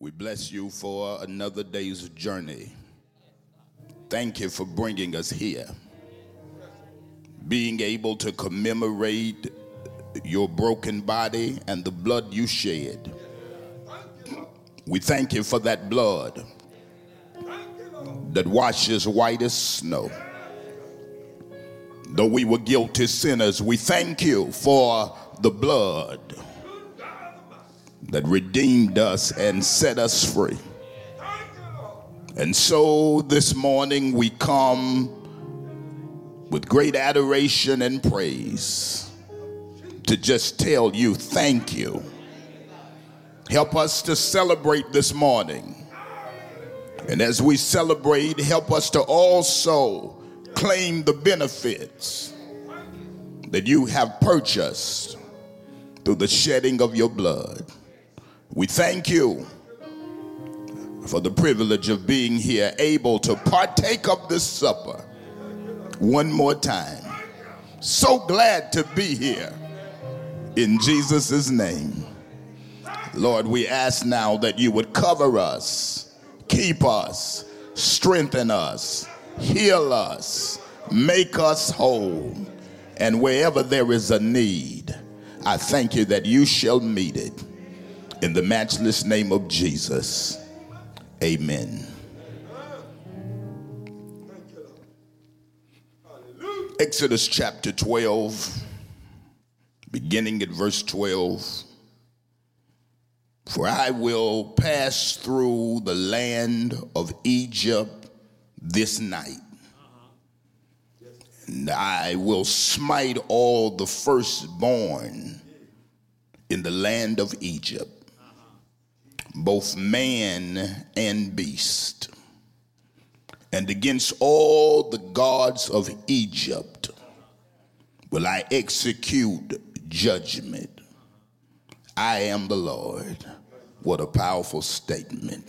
We bless you for another day's journey. Thank you for bringing us here. Being able to commemorate your broken body and the blood you shed. We thank you for that blood that washes white as snow. Though we were guilty sinners, we thank you for the blood that redeemed us and set us free. And so this morning we come with great adoration and praise to just tell you thank you. Help us to celebrate this morning. And as we celebrate, help us to also claim the benefits that you have purchased through the shedding of your blood. We thank you for the privilege of being here, able to partake of this supper one more time. So glad to be here in Jesus' name. Lord, we ask now that you would cover us, keep us, strengthen us, heal us, make us whole. And wherever there is a need, I thank you that you shall meet it. In the matchless name of Jesus, amen. Exodus chapter 12, beginning at verse 12. For I will pass through the land of Egypt this night, and I will smite all the firstborn in the land of Egypt both man and beast. And against all the gods of Egypt will I execute judgment. I am the Lord. What a powerful statement.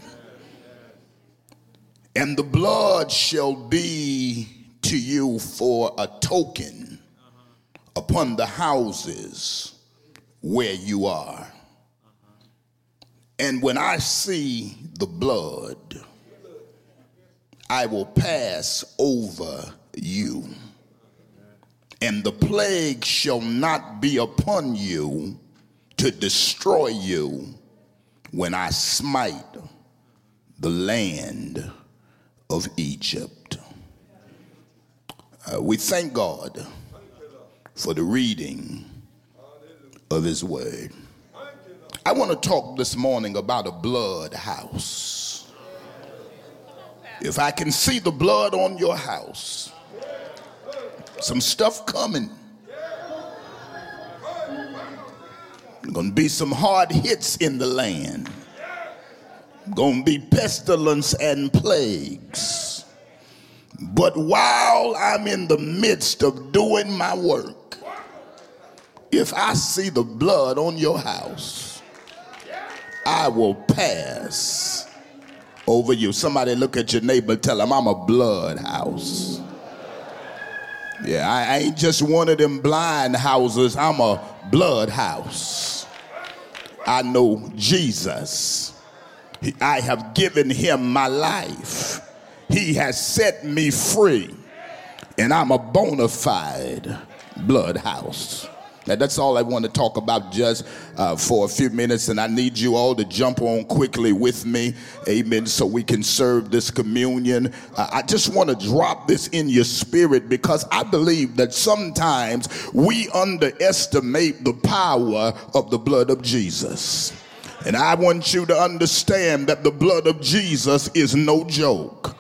And the blood shall be to you for a token upon the houses where you are. And when I see the blood, I will pass over you. And the plague shall not be upon you to destroy you when I smite the land of Egypt. Uh, we thank God for the reading of his word. I want to talk this morning about a blood house. If I can see the blood on your house, some stuff coming. To be some hard hits in the land. To be pestilence and plagues. But while I'm in the midst of doing my work, if I see the blood on your house, I will pass over you. Somebody look at your neighbor, tell him I'm a blood house. Yeah, I ain't just one of them blind houses, I'm a blood house. I know Jesus. I have given him my life. He has set me free, and I'm a bona fide blood house. Now, that's all I want to talk about just uh, for a few minutes, and I need you all to jump on quickly with me, amen, so we can serve this communion. Uh, I just want to drop this in your spirit because I believe that sometimes we underestimate the power of the blood of Jesus. And I want you to understand that the blood of Jesus is no joke.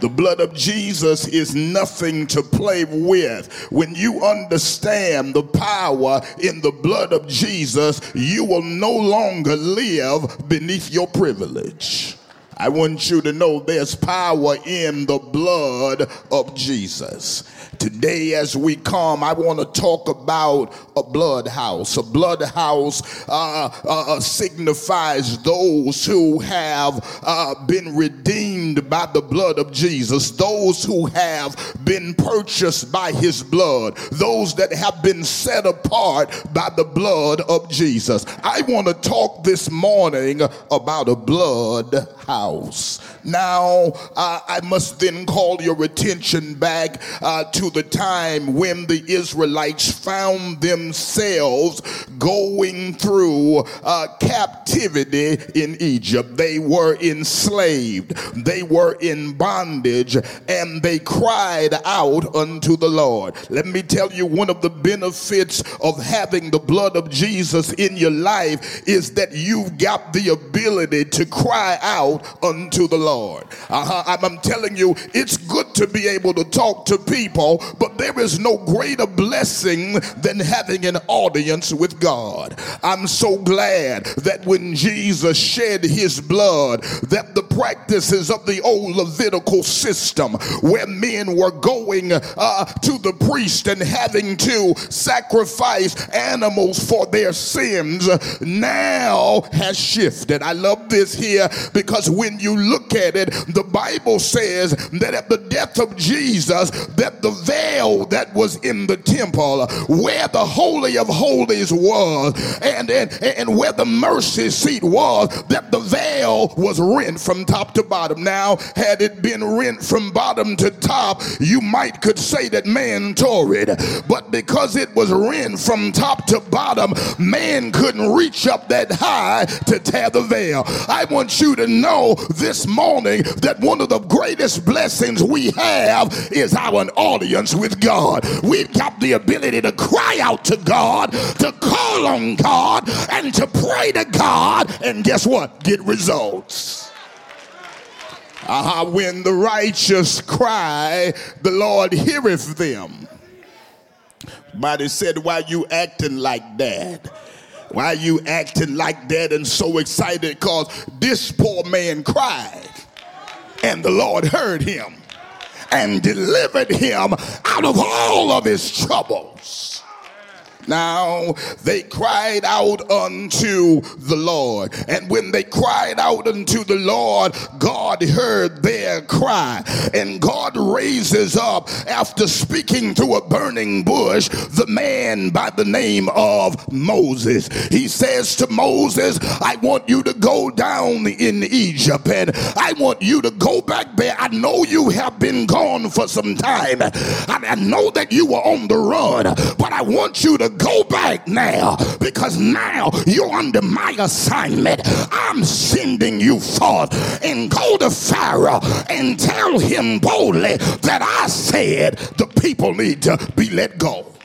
The blood of Jesus is nothing to play with. When you understand the power in the blood of Jesus, you will no longer live beneath your privilege. I want you to know there's power in the blood of Jesus. Today, as we come, I want to talk about a blood house. A blood house uh, uh, uh signifies those who have uh, been redeemed redeemed by the blood of Jesus, those who have been purchased by his blood, those that have been set apart by the blood of Jesus. I want to talk this morning about a blood house. Now, uh, I must then call your attention back uh, to the time when the Israelites found themselves going through uh, captivity in Egypt. They were enslaved, they were in bondage, and they cried out unto the Lord. Let me tell you, one of the benefits of having the blood of Jesus in your life is that you've got the ability to cry out unto the Lord. Uh-huh. I'm telling you, it's good to be able to talk to people, but there is no greater blessing than having an audience with God. I'm so glad that when Jesus shed his blood, that the practices of the old Levitical system, where men were going uh, to the priest and having to sacrifice animals for their sins, now has shifted. I love this here because when you look at it, the Bible says that at the death of Jesus, that the veil that was in the temple, where the holy of holies was, and and, and where the mercy seat was, that the veil was rent from top to bottom. Now, had it been rent from bottom to top, you might could say that man tore it, but because it was rent from top to bottom, man couldn't reach up that high to tear the veil. I want you to know this morning that one of the greatest blessings we have is our audience with God. We've got the ability to cry out to God, to call on God, and to pray to God, and guess what? Get results. Uh-huh. When the righteous cry, the Lord heareth them. Body said, Why you acting like that? Why you acting like that and so excited? Because this poor man cried, and the Lord heard him and delivered him out of all of his troubles. Now they cried out unto the Lord. And when they cried out unto the Lord, God heard their cry. And God raises up, after speaking through a burning bush, the man by the name of Moses. He says to Moses, I want you to go down in Egypt and I want you to go back there. I know you have been gone for some time. I know that you were on the run, but I want you to go back now because now you're under my assignment. I'm sending you forth and go to Pharaoh and tell him boldly that I said the people need to be let go.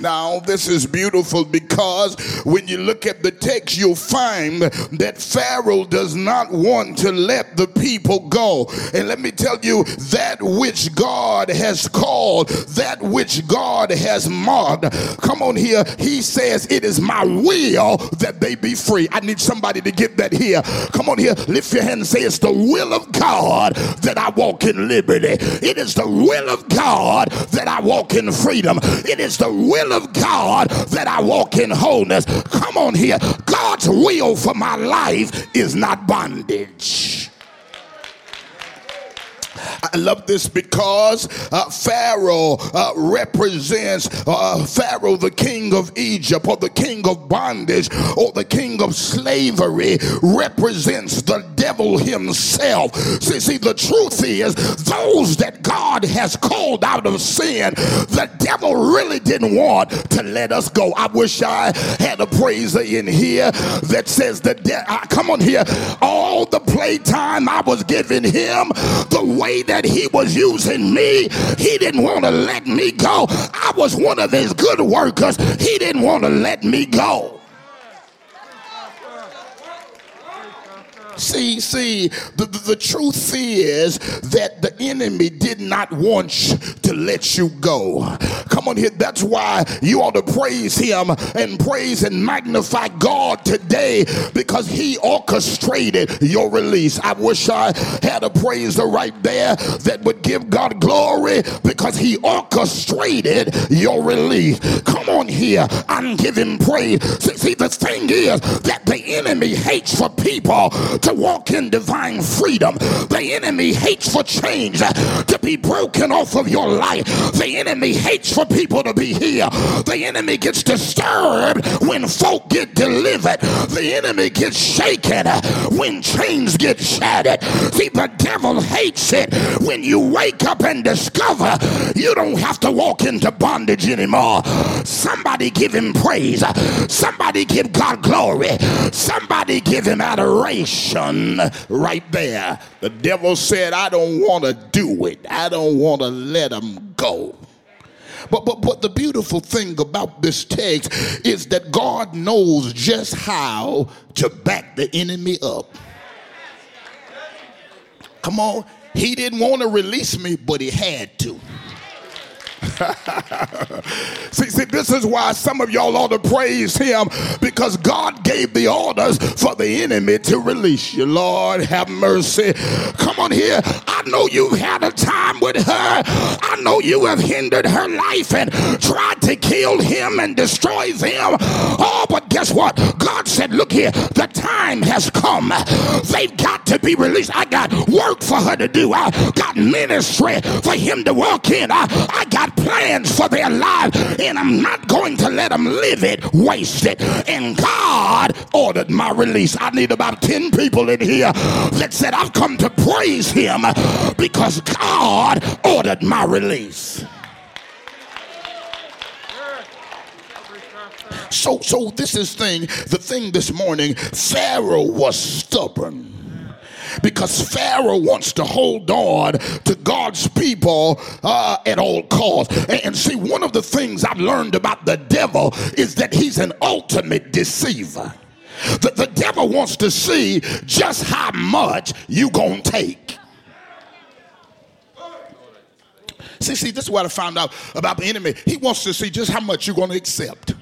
Now, this is beautiful because when you look at the text, you'll find that Pharaoh does not want to let the people go. And let me tell you, that which God has called, that which God has marked, come on here, he says, It is my will that they be free. I need somebody to get that here. Come on here, lift your hand and say, It's the will of God that I walk in liberty. It is the will of God that I walk in freedom. It is the will of God that I walk in wholeness. Come on here. God's will for my life is not bondage. I love this because uh, Pharaoh uh, represents uh, Pharaoh, the king of Egypt, or the king of bondage, or the king of slavery, represents the devil himself. See, see, the truth is, those that God has called out of sin, the devil really didn't want to let us go. I wish I had a praiser in here that says that, de- uh, come on here, all the playtime I was giving him, the way that he was using me. He didn't want to let me go. I was one of his good workers. He didn't want to let me go. See, see, the, the, the, truth is that the enemy did not want to let you go. Come on here. That's why you ought to praise him and praise and magnify God today because he orchestrated your release. I wish I had a praiser right there that would give God glory because he orchestrated your release. Come on here. I'm giving praise. See, see, the thing is that the enemy hates for people to walk in divine freedom. The enemy hates for change to be broken off of your life. The enemy hates for people to be here. The enemy gets disturbed when folk get delivered. The enemy gets shaken when chains get shattered. See, the devil hates it when you wake up and discover you don't have to walk into bondage anymore. Somebody give him praise. Somebody give God glory. Somebody give him adoration right there. The devil said, I don't want to do it. I don't want to let him go. But, but, but the beautiful thing about this text is that God knows just how to back the enemy up. Come on. He didn't want to release me, but he had to. see, see, this is why some of y'all ought to praise him because God gave the orders for the enemy to release you. Lord, have mercy. Come on here. Know you've had a time with her. I know you have hindered her life and tried to kill him and destroy him. Oh, but guess what? God said, Look here, the time has come. They've got to be released. I got work for her to do. I got ministry for him to walk in. I, I got plans for their life, and I'm not going to let them live it wasted. And God ordered my release. I need about 10 people in here that said, I've come to praise Him because God ordered my release. So, so this is thing, the thing this morning, Pharaoh was stubborn because Pharaoh wants to hold on to God's people uh, at all costs. And, see, one of the things I've learned about the devil is that he's an ultimate deceiver. The, the devil wants to see just how much you gonna take. See, see, this is what I found out about the enemy. He wants to see just how much you're gonna accept.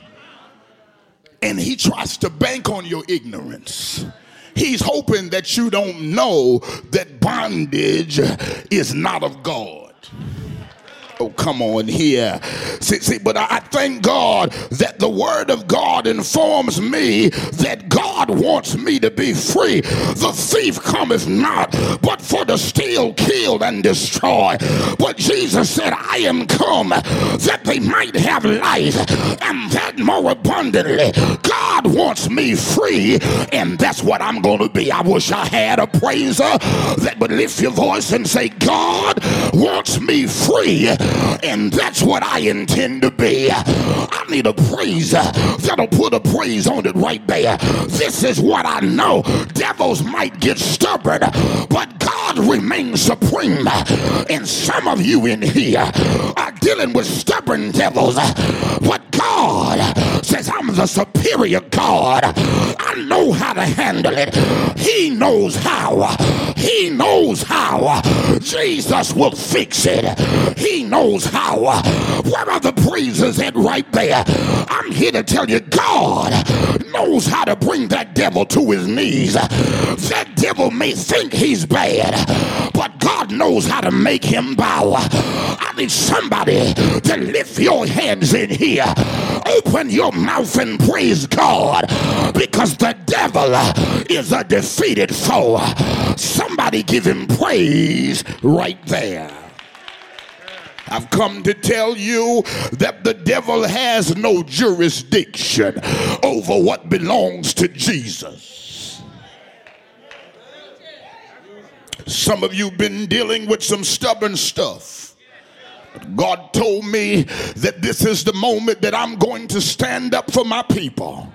And he tries to bank on your ignorance. He's hoping that you don't know that bondage is not of God. Oh, come on here. See, see, but I thank God that the word of God informs me that God wants me to be free. The thief cometh not, but for to steal, kill, and destroy. But Jesus said, I am come that they might have life and that more abundantly. God wants me free, and that's what I'm going to be. I wish I had a praiser that would lift your voice and say, God wants me free and that's what I intend to be. I need a praise that'll put a praise on it right there. This is what I know. Devils might get stubborn, but God remains supreme. And some of you in here dealing with stubborn devils, but God says, I'm the superior God. I know how to handle it. He knows how. He knows how. Jesus will fix it. He knows how. Where are the praises at right there? I'm here to tell you God knows how to bring that devil to his knees. That devil may think he's bad, but God knows how to make him bow. I need somebody to lift your hands in here. Open your mouth and praise God because the devil is a defeated foe. Somebody give him praise right there. I've come to tell you that the devil has no jurisdiction over what belongs to Jesus. Some of you have been dealing with some stubborn stuff. God told me that this is the moment that I'm going to stand up for my people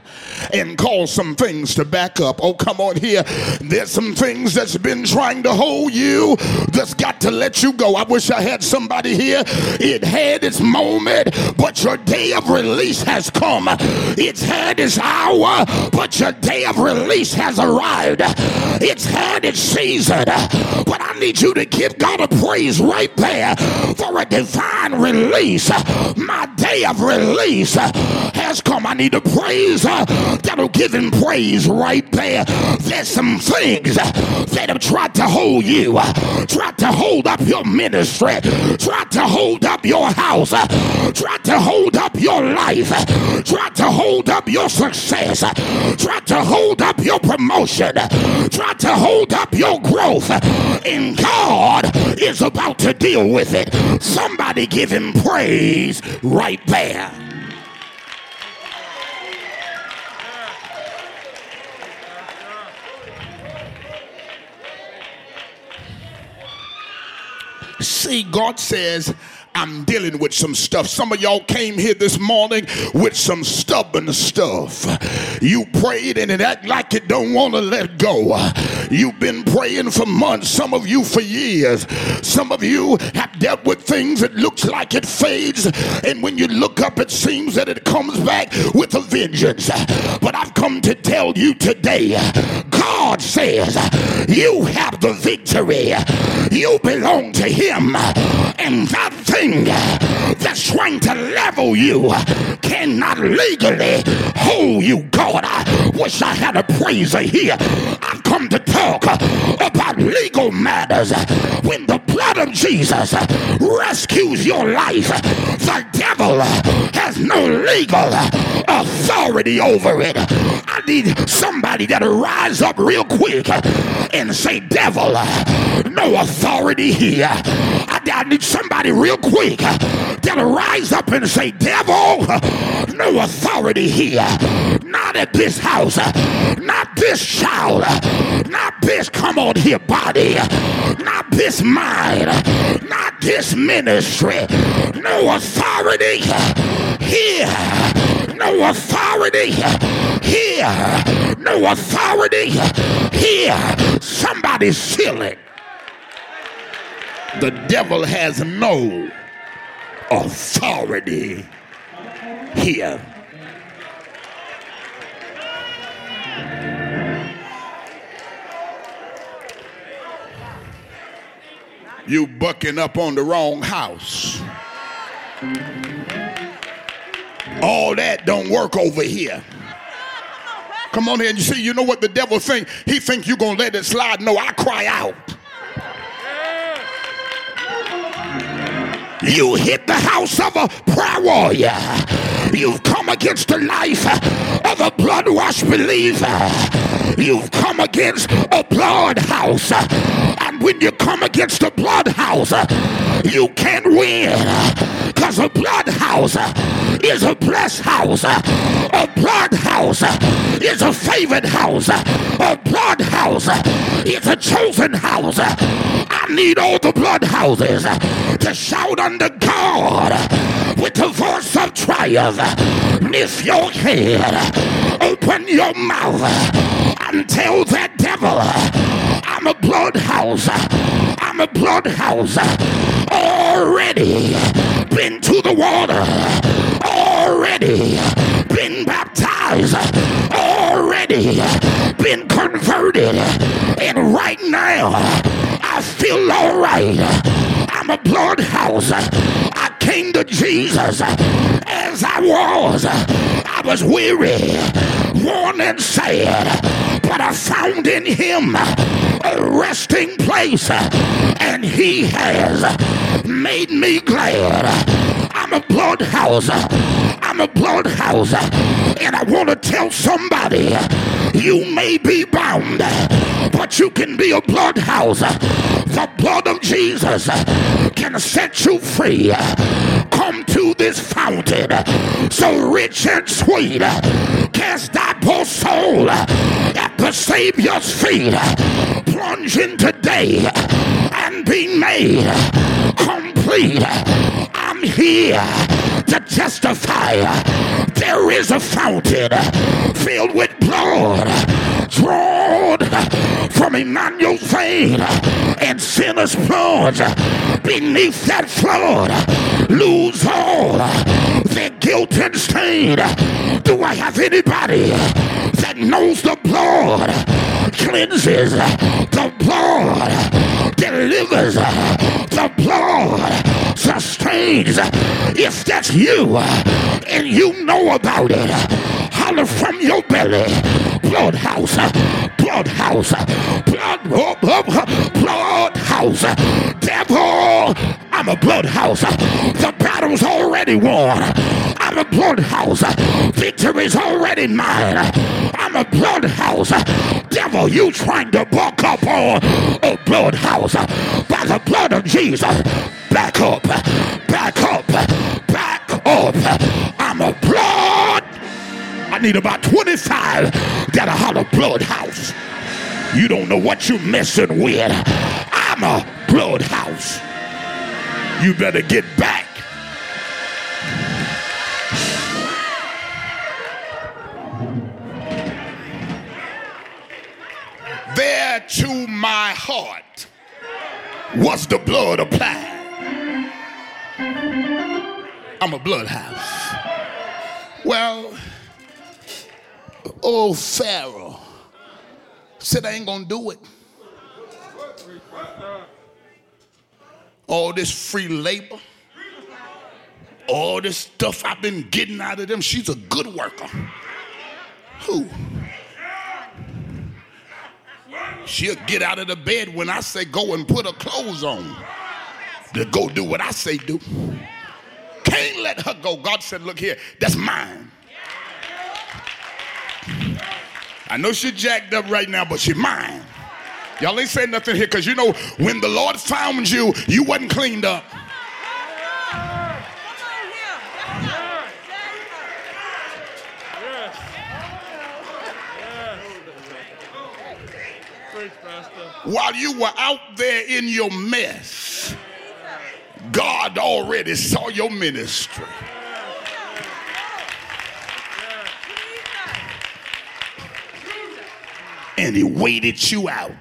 and cause some things to back up. Oh, come on here. There's some things that's been trying to hold you that's got to let you go. I wish I had somebody here. It had its moment, but your day of release has come. It's had its hour, but your day of release has arrived. It's had its season, but I I need you to give God a praise right there for a divine release. My day of release has come. I need a praise that'll give him praise right there. There's some things that have tried to hold you, tried to hold up your ministry, tried to hold up your house, tried to hold up your life, tried to hold up your success, tried to hold up your promotion, tried to hold up your growth. And God is about to deal with it. Somebody give him praise right there. See, God says, I'm dealing with some stuff. Some of y'all came here this morning with some stubborn stuff. You prayed and it act like it don't want to let go. You've been praying for months, some of you for years. Some of you have dealt with things that looks like it fades, and when you look up, it seems that it comes back with a vengeance. But I've come to tell you today, God says you have the victory. You belong to Him, and that thing that's trying to level you cannot legally hold you. God, I wish I had a praiser here. I've come to talk about legal matters. When the blood of Jesus rescues your life, the devil has no legal authority over it. I need somebody that'll rise up real quick and say, Devil, no authority here. I, need somebody real quick week that'll rise up and say, Devil, no authority here. Not at this house. Not this child. Not this, come on here, body. Not this mind. Not this ministry. No authority here. No authority here. No authority here. Somebody seal it. The devil has no authority here. You bucking up on the wrong house. All that don't work over here. Come on here and you see, you know what the devil think? He think you gonna let it slide. No, I cry out. You hit the house of a prayer warrior. You've come against the life of a blood washed believer. You've come against a blood house. And when you come against a blood house, you can't win. Because a blood house uh, is a blessed house. Uh, a blood house uh, is a favored house. A blood house is a chosen house. I need all the blood houses to shout under God with the voice of triumph. Lift your head, open your mouth, and tell that devil, I'm a bloodhouse. I'm a bloodhouse. Already been to the water. Already been baptized. Already been converted. And right now, I feel all right. I'm a bloodhouse. I came to Jesus as I was. I was weary, worn and sad, but I found in him a resting place, and he has made me glad. I'm a bloodhouse. I'm a bloodhouse. And I want to tell somebody you may be bound, but you can be a bloodhouse. The blood of Jesus can set you free. Come to this fountain, so rich and sweet. Cast thy poor soul at the Savior's feet. Plunge in today and be made complete. I'm here to testify there is a fountain filled with blood drawn from Emmanuel's vein and sinners plunge beneath that flood lose all their guilt and stain do I have anybody that knows the blood cleanses the blood delivers, the blood sustains. If that's you and you know about it, from your belly. Blood house, blood house, blood, blood, blood house. Devil, I'm a blood house. The battle's already won. I'm a blood house. Victory's already mine. I'm a blood house. Devil, you trying to buck up on a blood house by the blood of Jesus. Back up, back up, back up. I need about 25 that are holler blood house. You don't know what you're messing with. I'm a blood house. You better get back. There to my heart was the blood applied. I'm a blood house. Well, old Pharaoh said, I ain't gonna do it. All this free labor, all this stuff I've been getting out of them. She's a good worker. Who? She'll get out of the bed when I say go and put her clothes on. To go do what I say do. Can't let her go. God said, look here, that's mine. I know she jacked up right now, but she mine. Y'all ain't saying nothing here because you know when the Lord found you, you wasn't cleaned up. While you were out there in your mess, God already saw your ministry. And he waited you out.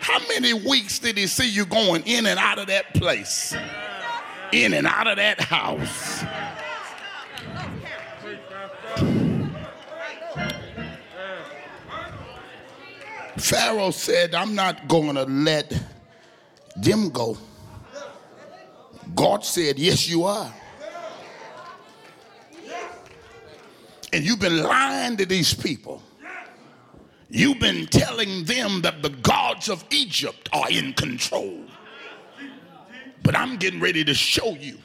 How many weeks did he see you going in and out of that place? In and out of that house. Pharaoh said, I'm not going to let them go. God said, Yes, you are. And you've been lying to these people. You've been telling them that the gods of Egypt are in control. But I'm getting ready to show you.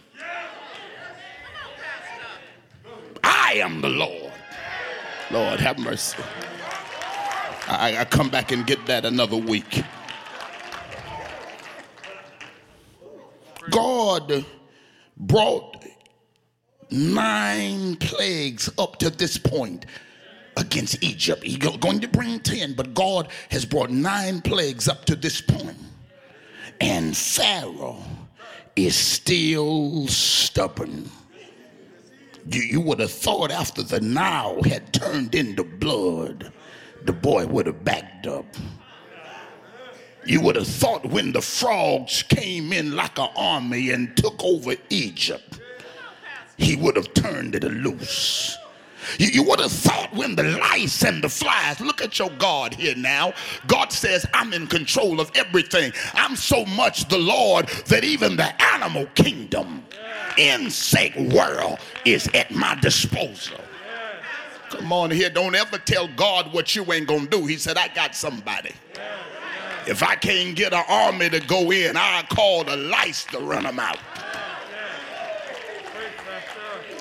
I am the Lord. Lord, have mercy. I, I come back and get that another week. God brought nine plagues up to this point against Egypt. He's going to bring 10, but God has brought nine plagues up to this point. And Pharaoh is still stubborn. You, you would have thought after the Nile had turned into blood, the boy would have backed up. You would have thought when the frogs came in like an army and took over Egypt, he would have turned it loose. You, you, would have thought when the lice and the flies, look at your God here now. God says, I'm in control of everything. I'm so much the Lord that even the animal kingdom, insect world is at my disposal. Come on here, don't ever tell God what you ain't gonna do. He said, I got somebody. If I can't get an army to go in, I'll call the lice to run them out.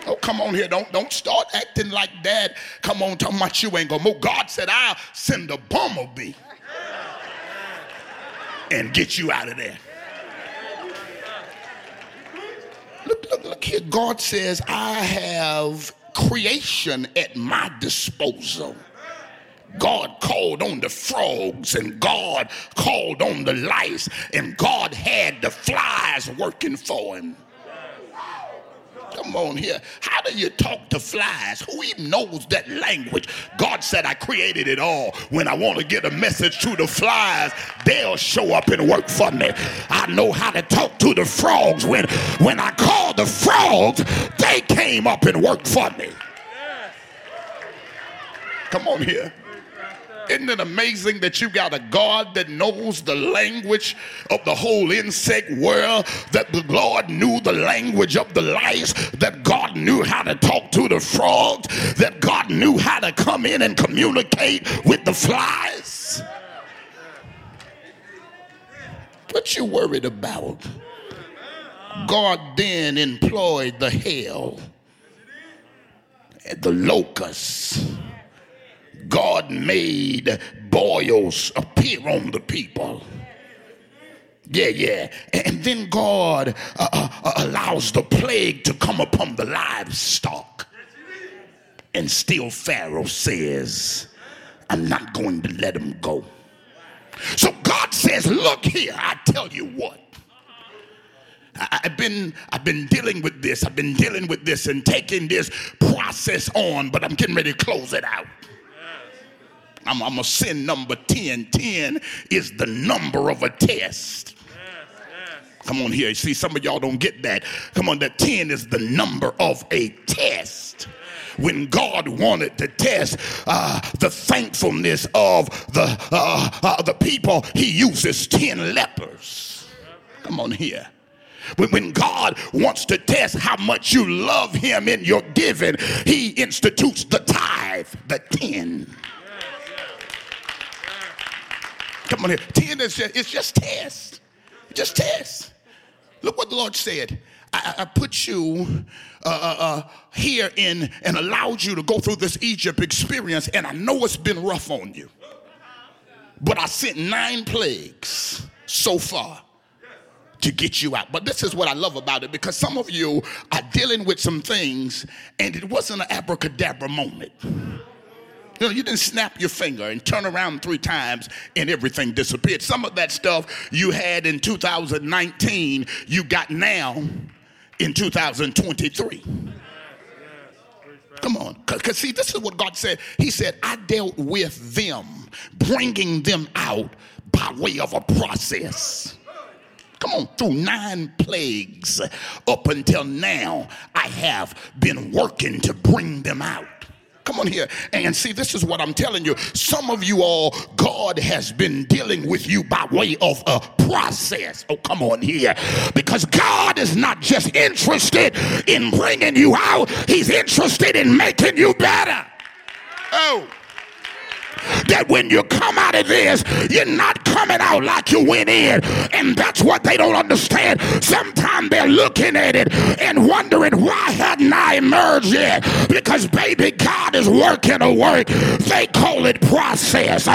Oh, come on here. Don't, don't start acting like that. Come on, talking about you ain't gonna move. God said, I'll send a bumblebee and get you out of there. Look, look, look here. God says, I have creation at my disposal. God called on the frogs and God called on the lice and God had the flies working for him. Come on here. How do you talk to flies? Who even knows that language? God said, I created it all. When I want to get a message to the flies, they'll show up and work for me. I know how to talk to the frogs. When, when I called the frogs, they came up and worked for me. Come on here. Isn't it amazing that you got a God that knows the language of the whole insect world? That the Lord knew the language of the lice, that God knew how to talk to the frogs, that God knew how to come in and communicate with the flies. What you worried about? God then employed the hail and the locusts. God made boils appear on the people. Yeah, yeah. And then God uh, uh, uh, allows the plague to come upon the livestock. And still Pharaoh says, I'm not going to let him go. So God says, Look here, I tell you what. I've been I've been dealing with this. I've been dealing with this and taking this process on, but I'm getting ready to close it out. I'm, I'm gonna send number 10. 10 is the number of a test. Come on here. See, some of y'all don't get that. Come on, that 10 is the number of a test when God wanted to test uh, the thankfulness of the uh, uh, the people, He uses ten lepers. Come on here. When, when God wants to test how much you love Him in your giving, He institutes the tithe, the ten. Come on here. Ten is just, it's just test. Just test. Look what the Lord said. I, I put you uh, uh, uh, here in and allowed you to go through this Egypt experience, and I know it's been rough on you. But I sent nine plagues so far to get you out. But this is what I love about it because some of you are dealing with some things, and it wasn't an abracadabra moment. You know, you didn't snap your finger and turn around three times and everything disappeared. Some of that stuff you had in 2019, you got now in 2023. Come on. Because, see, this is what God said. He said, I dealt with them, bringing them out by way of a process. Come on, through nine plagues up until now, I have been working to bring them out. Come on here and see, this is what I'm telling you. Some of you all, God has been dealing with you by way of a process. Oh, come on here. Because God is not just interested in bringing you out, He's interested in making you better. Oh that when you come out of this, you're not coming out like you went in. And that's what they don't understand. Sometimes they're looking at it and wondering, why hadn't I emerged yet? Because, baby, God is working a work. They call it process.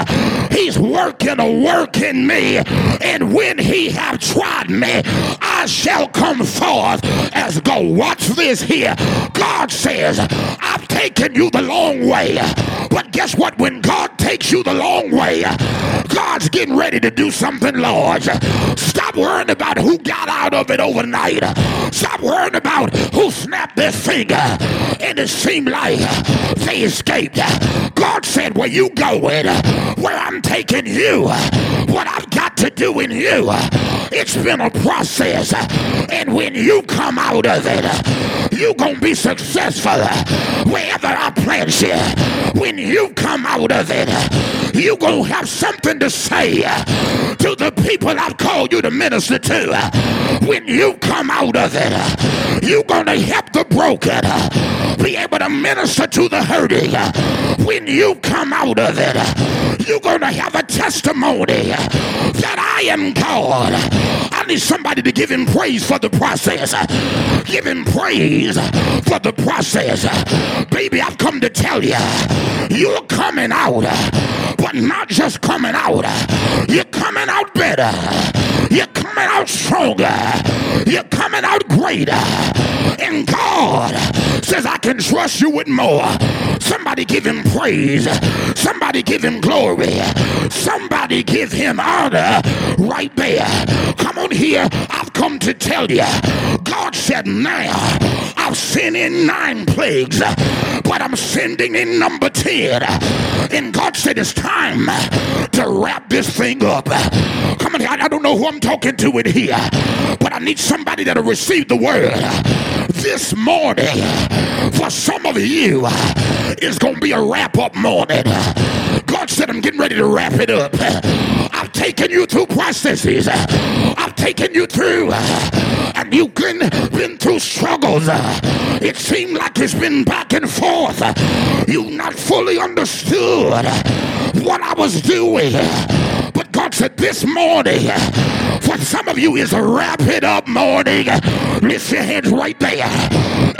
He's working a work in me. And when he have tried me, I shall come forth as go. Watch this here. God says, I've taken you the long way. But guess what? When God takes you the long way, God's getting ready to do something large. Stop worrying about who got out of it overnight. Stop worrying about who snapped their finger and it seemed like they escaped. God said, Where you going, where I'm taking you, what I've got to do in you, it's been a process. And when you come out of it, you're going to be successful wherever I plant you. When you come out of it, you're going to have something to say to the people I've called you to minister to. When you come out of it, you're going to help the broken be able to minister to the hurting. When you come out of it, you're to have a testimony that I am God. Need somebody to give him praise for the process. Give him praise for the process. Baby, I've come to tell you, you're coming out, but not just coming out. You're coming out better. You're coming out stronger. You're coming out greater. And God says, I can trust you with more. Somebody give him praise. Somebody give him glory. Somebody give him honor right there. Come on here. I've come to tell you. God said, now I've sent in nine plagues, but I'm sending in number 10. And God said, it's time to wrap this thing up. Come on. I don't know who I'm talking to in here, but I need somebody that'll receive the word this morning for some of you is going to be a wrap up morning. God said, I'm getting ready to wrap it up. I've taken you through processes. I've taken you through, and you've been, been through struggles. It seemed like it's been back and forth. You've not fully understood what I was doing. But God said, This morning, for some of you, is it up morning. Lift your hands right there.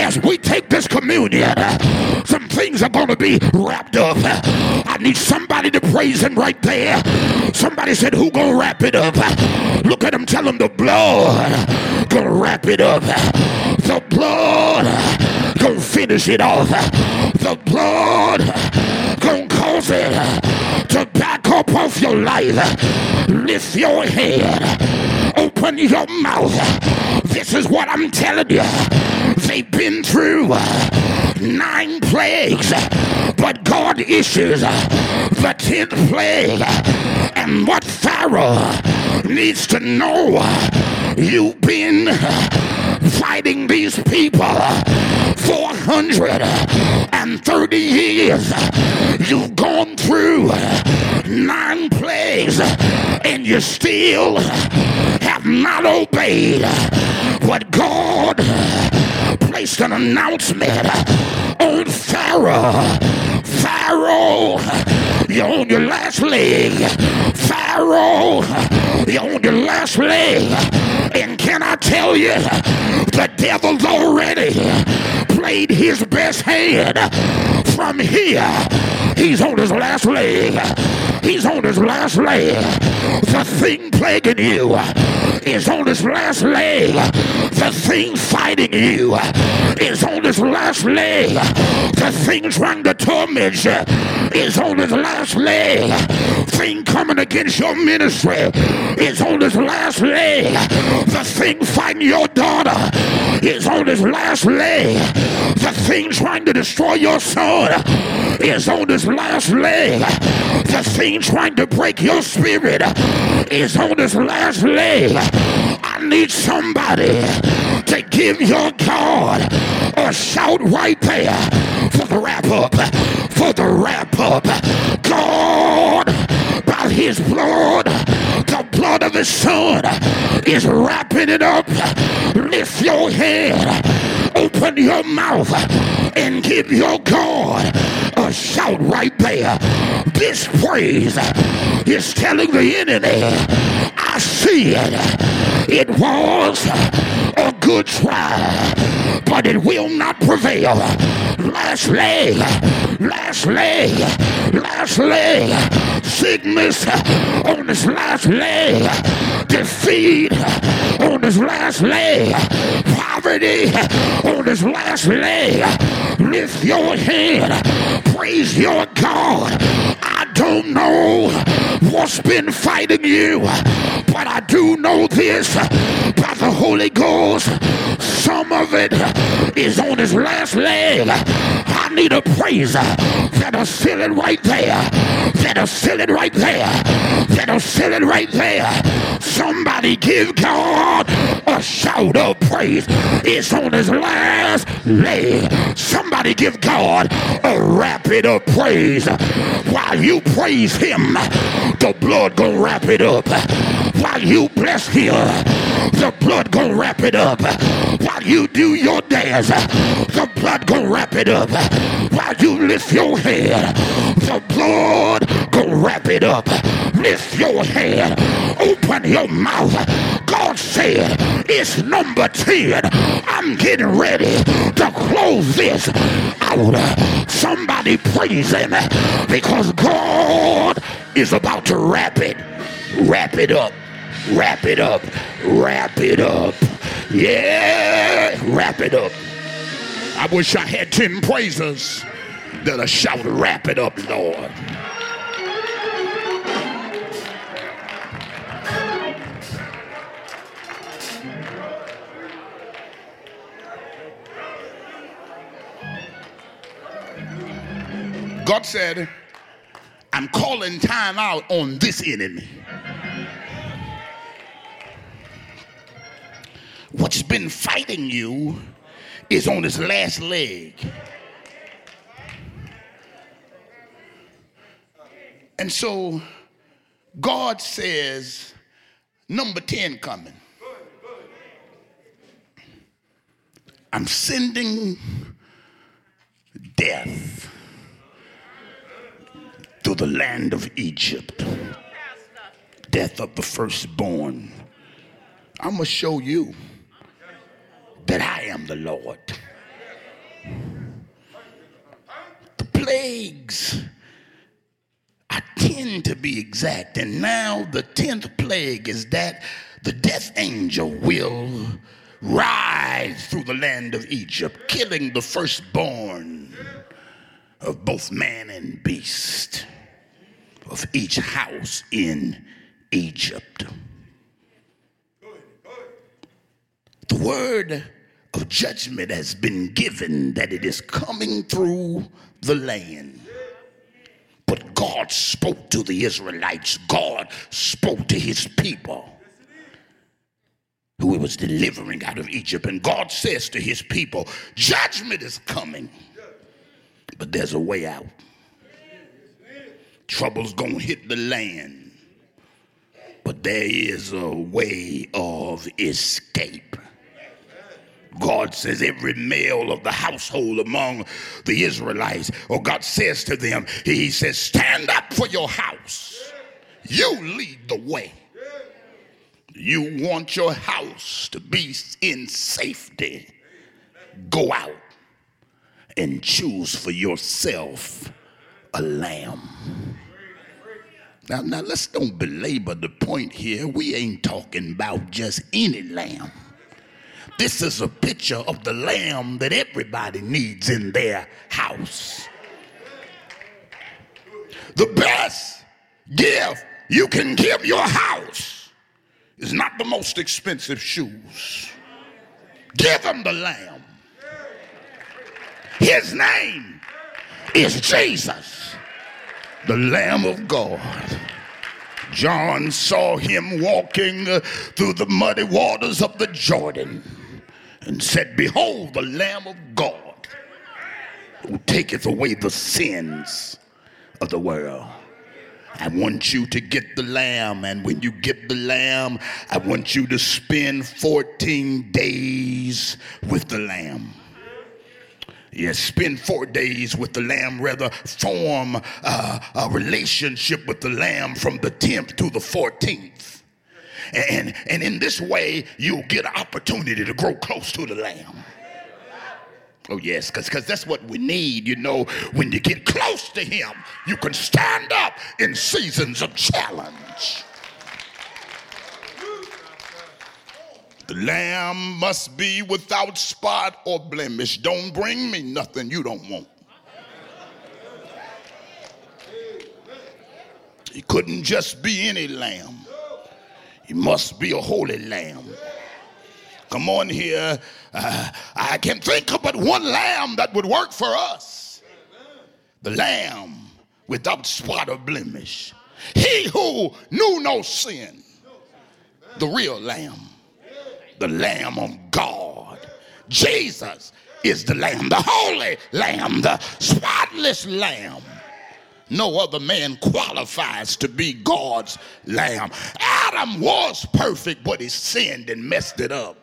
As we take this communion, some things are going to be wrapped up. I need somebody to praise him right there. Somebody said, Who gonna wrap it up? Look at him, tell him the blood gonna wrap it up. The blood gonna finish it off. The blood gonna cause it to up off your life. Lift your head. Open your mouth. This is what I'm telling you. They've been through nine plagues, but God issues the tenth plague. And what Pharaoh needs to know, you've been fighting these people 430 years. You've gone through nine plagues and you still have not obeyed what God placed an announcement on Pharaoh. Pharaoh, you're on your last leg. Pharaoh, you're on your last leg. And can I tell you, the devil's already played his best hand from here. He's on his last leg. He's on his last leg. The thing plaguing you is on his last leg. The thing fighting you is on his last leg. The thing trying to torment you is on his last leg. Thing coming against your ministry is on his last leg. The thing fighting your daughter is on his last leg. The thing trying to destroy your son is on his last leg. The thing trying to break your spirit is on his last leg. I need somebody to give your God a shout right there for the wrap up. For the wrap up. God, his blood, the blood of his son is wrapping it up. Lift your head, open your mouth, and give your God a shout right there. This praise is telling the enemy, I see it. It was a good try, but it will not prevail. Last leg, last leg, last leg, sickness on this last leg, defeat on this last leg, poverty on this last leg. Lift your head, praise your God. I don't know what's been fighting you, but I do know this by the Holy Ghost. Some of it is on his last leg. I need a praiser that'll seal it right there. That'll seal it right there. That'll seal it right there. Somebody give God a shout of praise. It's on his last leg. Somebody give God a rapid of praise. While you praise him, the blood gonna wrap it up. While you bless him, the blood gonna wrap it up. While you do your dance, the blood gonna wrap it up. While you lift your head, the blood gonna wrap it up. Lift your head, open your mouth. God said it's number 10. I'm getting ready to close this out. Somebody praise him because God is about to wrap it. Wrap it up. Wrap it up. Wrap it up. Yeah, wrap it up. I wish I had 10 praisers that'll shout, wrap it up, Lord. God said, I'm calling time out on this enemy. What's been fighting you is on his last leg. And so God says, number 10 coming. I'm sending death to the land of Egypt. Death of the firstborn. I'm going to show you that I am the Lord. The plagues I tend to be exact. And now the 10th plague is that the death angel will ride through the land of Egypt, killing the firstborn of both man and beast of each house in Egypt. The word judgment has been given that it is coming through the land. But God spoke to the Israelites, God spoke to his people who he was delivering out of Egypt. And God says to his people, Judgment is coming, but there's a way out. Trouble's gonna hit the land, but there is a way of escape. God says, every male of the household among the Israelites, or God says to them, He says, Stand up for your house. You lead the way. You want your house to be in safety. Go out and choose for yourself a lamb. Now, now let's don't belabor the point here. We ain't talking about just any lamb. This is a picture of the lamb that everybody needs in their house. The best gift you can give your house is not the most expensive shoes. Give them the lamb. His name is Jesus, the Lamb of God. John saw him walking through the muddy waters of the Jordan and said, Behold, the Lamb of God who taketh away the sins of the world. I want you to get the lamb, and when you get the lamb, I want you to spend 14 days with the lamb. Yes, spend four days with the lamb, rather form uh, a relationship with the lamb from the 10th to the 14th. And, and in this way, you'll get an opportunity to grow close to the Lamb. Oh, yes, because that's what we need. You know, when you get close to Him, you can stand up in seasons of challenge. The lamb must be without spot or blemish. Don't bring me nothing you don't want. He couldn't just be any lamb. He must be a holy lamb. Come on here. Uh, I can think of but one lamb that would work for us. The lamb without spot or blemish. He who knew no sin. The real lamb. The lamb of God. Jesus is the lamb, the holy lamb, the spotless lamb. No other man qualifies to be God's lamb. Adam was perfect, but he sinned and messed it up.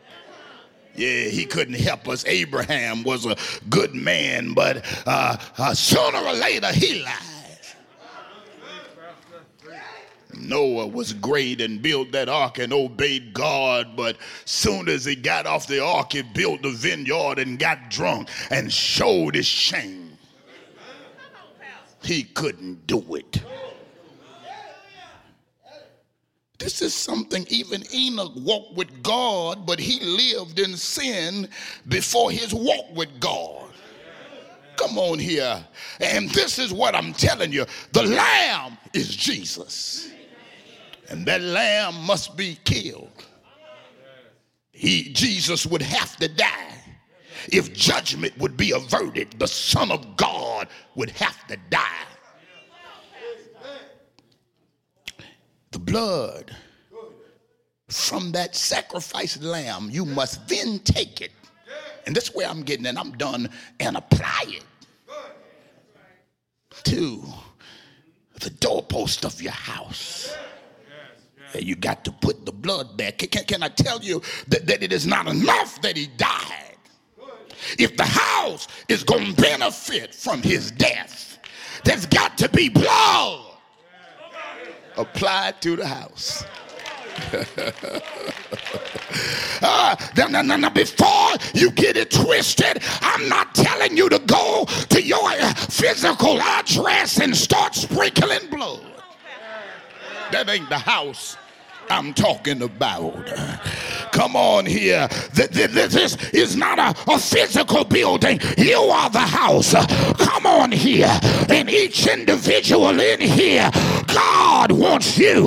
Yeah, he couldn't help us. Abraham was a good man, but uh, uh, sooner or later he lied. Noah was great and built that ark and obeyed God, but soon as he got off the ark, he built the vineyard and got drunk and showed his shame he couldn't do it. This is something even Enoch walked with God, but he lived in sin before his walk with God. Come on here. And this is what I'm telling you the lamb is Jesus. And that lamb must be killed. He, Jesus would have to die. If judgment would be averted, the Son of God would have to die. The blood from that sacrificed lamb, you must then take it and this is where I'm getting, it, I'm done, and apply it to the doorpost of your house. You got to put the blood there. Can, can, can I tell you that, that it is not enough that he died? If the house is going to benefit from his death, there's got to be blood applied to the house. uh, now, now, now, before you get it twisted, I'm not telling you to go to your physical address and start sprinkling blood. That ain't the house I'm talking about. Come on here. This is not a, physical building. You are the house. Come on here. And each individual in here, God wants you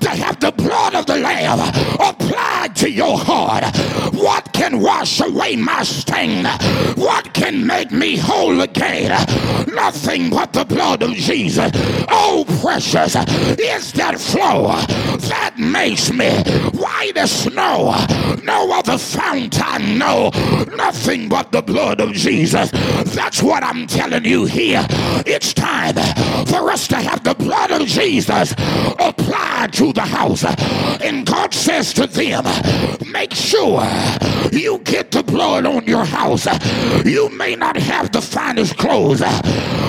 to have the blood of the Lamb applied to your heart. What can wash away my stain? What can make me whole again? Nothing but the blood of Jesus. Oh, precious is that flow that makes me white as snow. No other fountain, no. Nothing but the blood of Jesus. That's what I'm telling you here. It's time for us to have the blood of Jesus applied to the house. And God says to them, make sure you get the blood on your house. You may not have the finest clothes,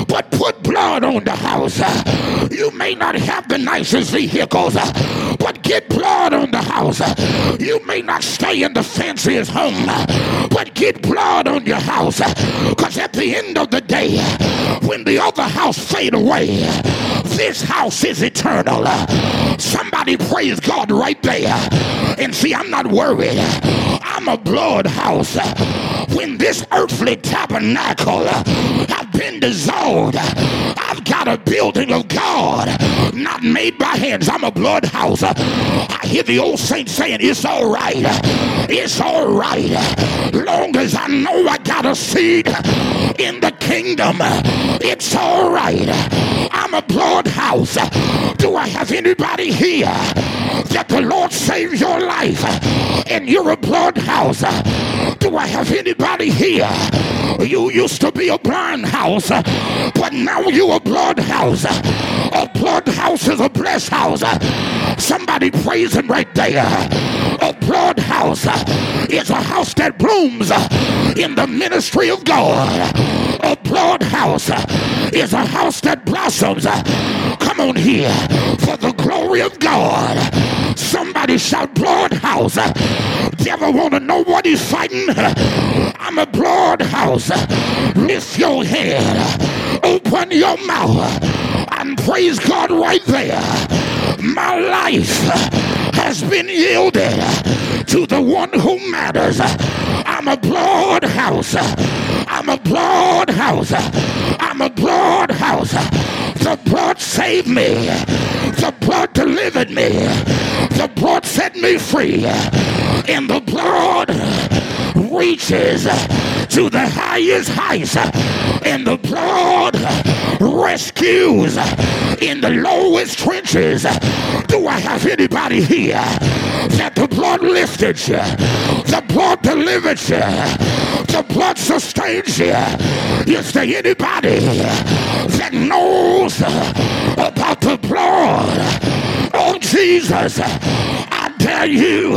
but put blood on the house. You may not have the nicest vehicles, but get blood on the house. You may not stay in the fanciest home, but get blood on your house. Because at the end of the day, when the other house fade away, this house is eternal. Somebody praise God right there. And see, I'm not worried. I'm a blood house. When this earthly tabernacle have been dissolved, I've got a building of God, not made by hands. I'm a blood house. I hear the old saints saying, It's all right. It's all right. Long as I know I got a seed in the kingdom, it's all right. I'm a blood house. Do I have anybody here that the Lord saved your life and you're a blood house? Do I have anybody here? You used to be a blind house, but now you're a blood house. A blood house is a blessed house. Somebody praise him right there. A blood house is a house that blooms in the ministry of God. A blood house is a house that blossoms. Come on here for the glory of God. Somebody shout blood house. Devil want to know what he's fighting? I'm a blood house. Lift your head. Open your mouth and praise God right there. My life has been yielded to the one who matters. I'm a blood house. I'm a blood house. I'm a blood house. The blood saved me. The blood delivered me. The blood set me free. And the blood reaches to the highest heights. And the blood rescues in the lowest trenches. Do I have anybody here that the blood lifted you? The blood delivered you. The blood sustains you. Is there anybody that knows about the blood? Oh, Jesus, Dare you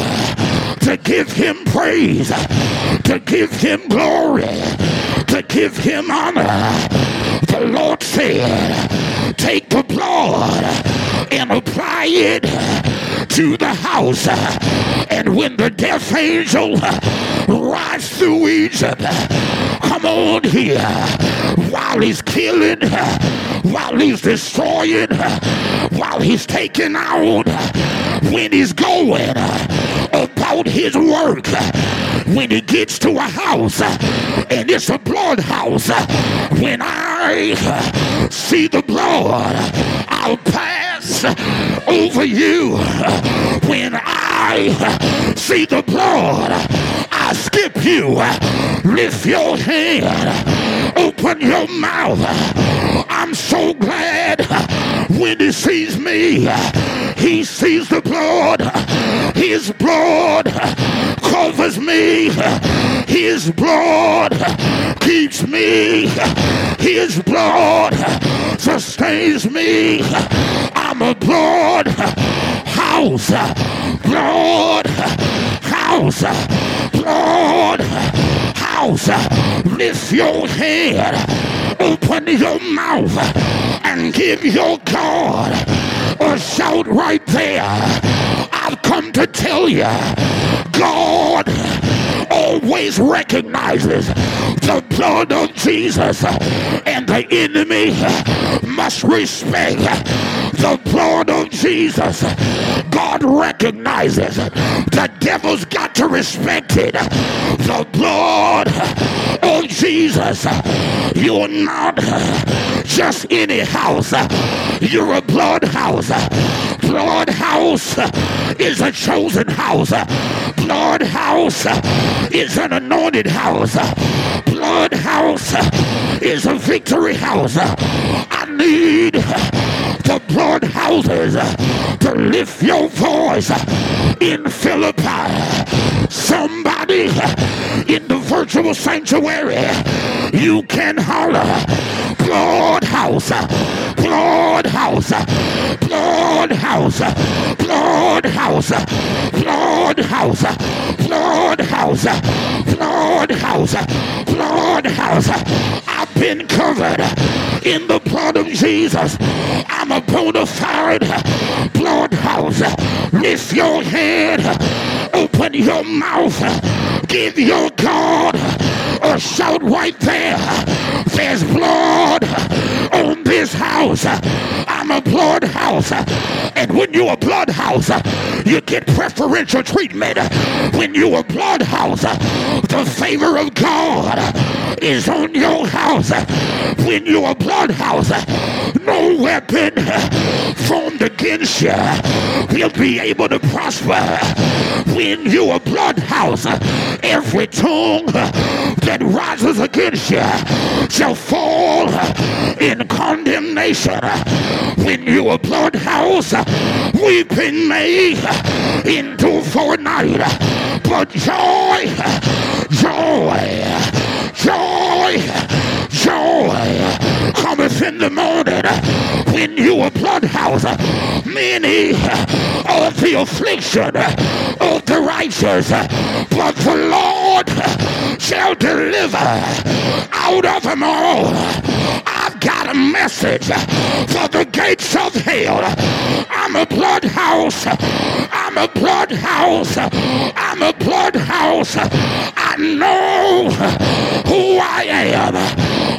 to give him praise, to give him glory, to give him honor. The Lord said, Take the blood and apply it to the house. And when the death angel rides through Egypt, come on here, while he's killing, while he's destroying, while he's taking out, when he's going uh, about his work, uh, when he gets to a house uh, and it's a blood house, when I see the blood, I'll pass over you. When I see the blood, I skip you. Lift your hand, open your mouth. I'm so glad when he sees me, he sees the blood. His blood covers me. His blood keeps me. His blood sustains me. I'm a blood house. Blood house. Blood house. Lift your head. Open your mouth and give your God a shout right there. I've come to tell you, God always recognizes the blood of Jesus, and the enemy must respect the blood of Jesus. God recognizes the devil's got to respect it. The blood of Jesus. You're not just any house, you're a blood house. Blood house is a chosen house. Blood house is an anointed house. Blood house is a victory house. I need the blood houses to lift your voice in Philippi. Somebody in the virtual sanctuary, you can holler. Blood house, blood house, blood house, blood house, blood house, blood house, blood house, blood house. I've been covered in the blood of Jesus. I'm a bona fide blood house. Lift your head, open your mouth give your God a shout right there. There's blood on this house. I'm a blood house. And when you're a blood house, you get preferential treatment. When you're a blood house, the favor of God is on your house. When you're a blood house, no weapon formed against you will be able to prosper. When you're a blood house, every tongue that rises against you shall fall in condemnation. When you're a blood house, weeping may endure for a night, but joy, joy, joy, joy in the morning. Uh, when you a blood house, uh, many uh, of the affliction of the righteous, but the Lord shall deliver out of them all. Got a message for the gates of hell. I'm a blood house. I'm a blood house. I'm a blood house. I know who I am.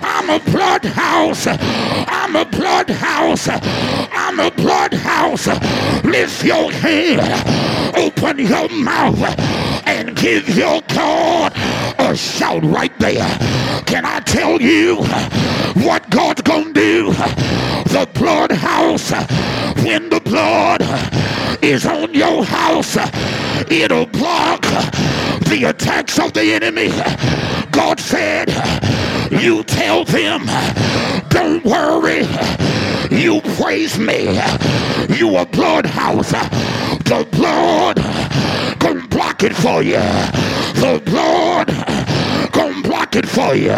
I'm a blood house. I'm a blood house. I'm a blood house. Lift your head. Open your mouth and give your God a shout right there. Can I tell you what God's gonna do? The blood house, when the blood is on your house, it'll block the attacks of the enemy. God said, You tell them, don't worry. You praise me. You a blood house. The blood block it for you. The blood gonna block it for you.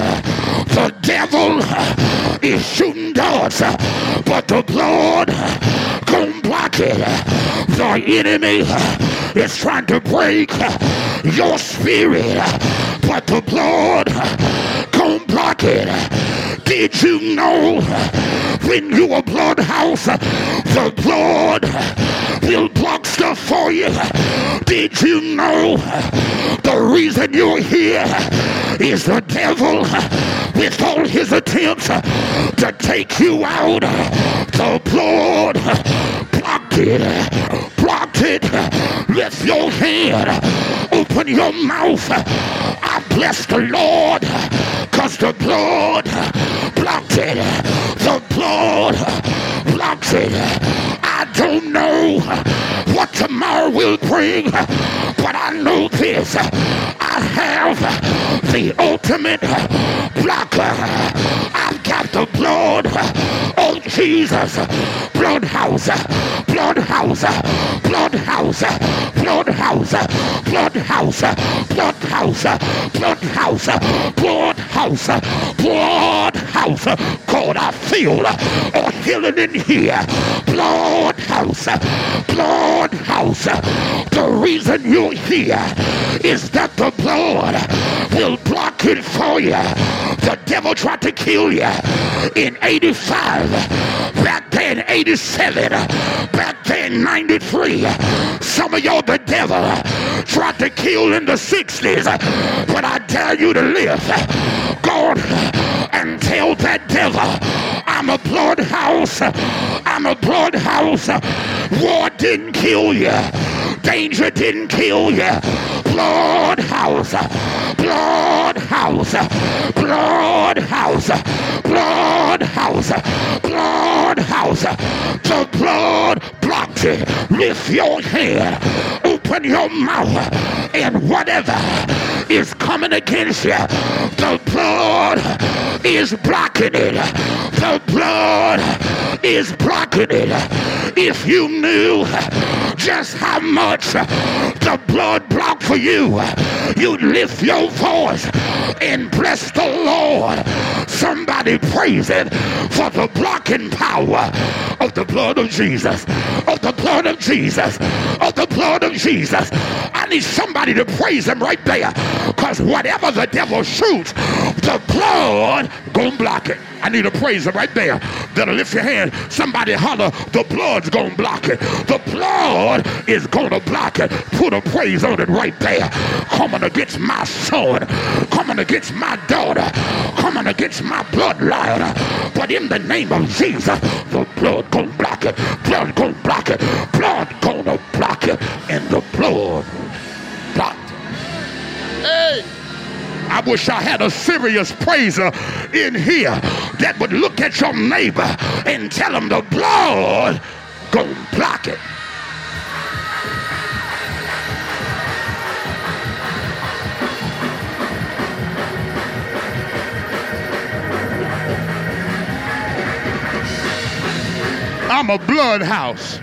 The devil is shooting darts, but the blood gonna block it. The enemy is trying to break your spirit, but the blood gonna block it. Did you know when you a blood house, the blood will block stuff for you? Did you know the reason you're here is the devil with all his attempts to take you out? The blood blocked it, blocked it. Lift your hand, open your mouth. I bless the Lord because the blood blocked it. The blood blocked it. Don't know what tomorrow will bring, but I know this. I have the ultimate blocker. I've got the blood of Jesus. Blood house, blood house, blood house, blood house, blood house, blood house, blood house, blood house, blood house. God, I feel a healing in here. Blood house, blood house. The reason you're here is that the blood will block it for you. The devil tried to kill you in 85, back then 87, back then 93. Some of y'all, the devil tried to kill in the 60s, but I dare you to live. God, and tell that devil, I'm a bloodhouse, I'm a bloodhouse. War didn't kill you, danger didn't kill you. Bloodhouse, bloodhouse, bloodhouse, bloodhouse, bloodhouse, the blood blocked. Lift your hand. Open your mouth. And whatever is coming against you, the blood is blocking it. The blood is blocking it. If you knew just how much the blood blocked for you, you'd lift your voice and bless the Lord. Somebody praise it for the blocking power of the blood of Jesus, of the blood of Jesus, of the blood of Jesus. I need somebody to praise him right there because whatever the devil shoots, the blood gonna block it. I need a praiser right there that'll lift your hand. Somebody holler, the blood's gonna block it. The blood is gonna block it. Put a praise on it right there. Coming against my son, coming against my daughter, coming against my bloodline. But in the name of Jesus, the blood gonna block it. Blood gonna block it. Blood gonna block it. And the blood blocked. Hey! I wish I had a serious praiser in here that would look at your neighbor and tell him the blood gonna block it. I'm a blood house.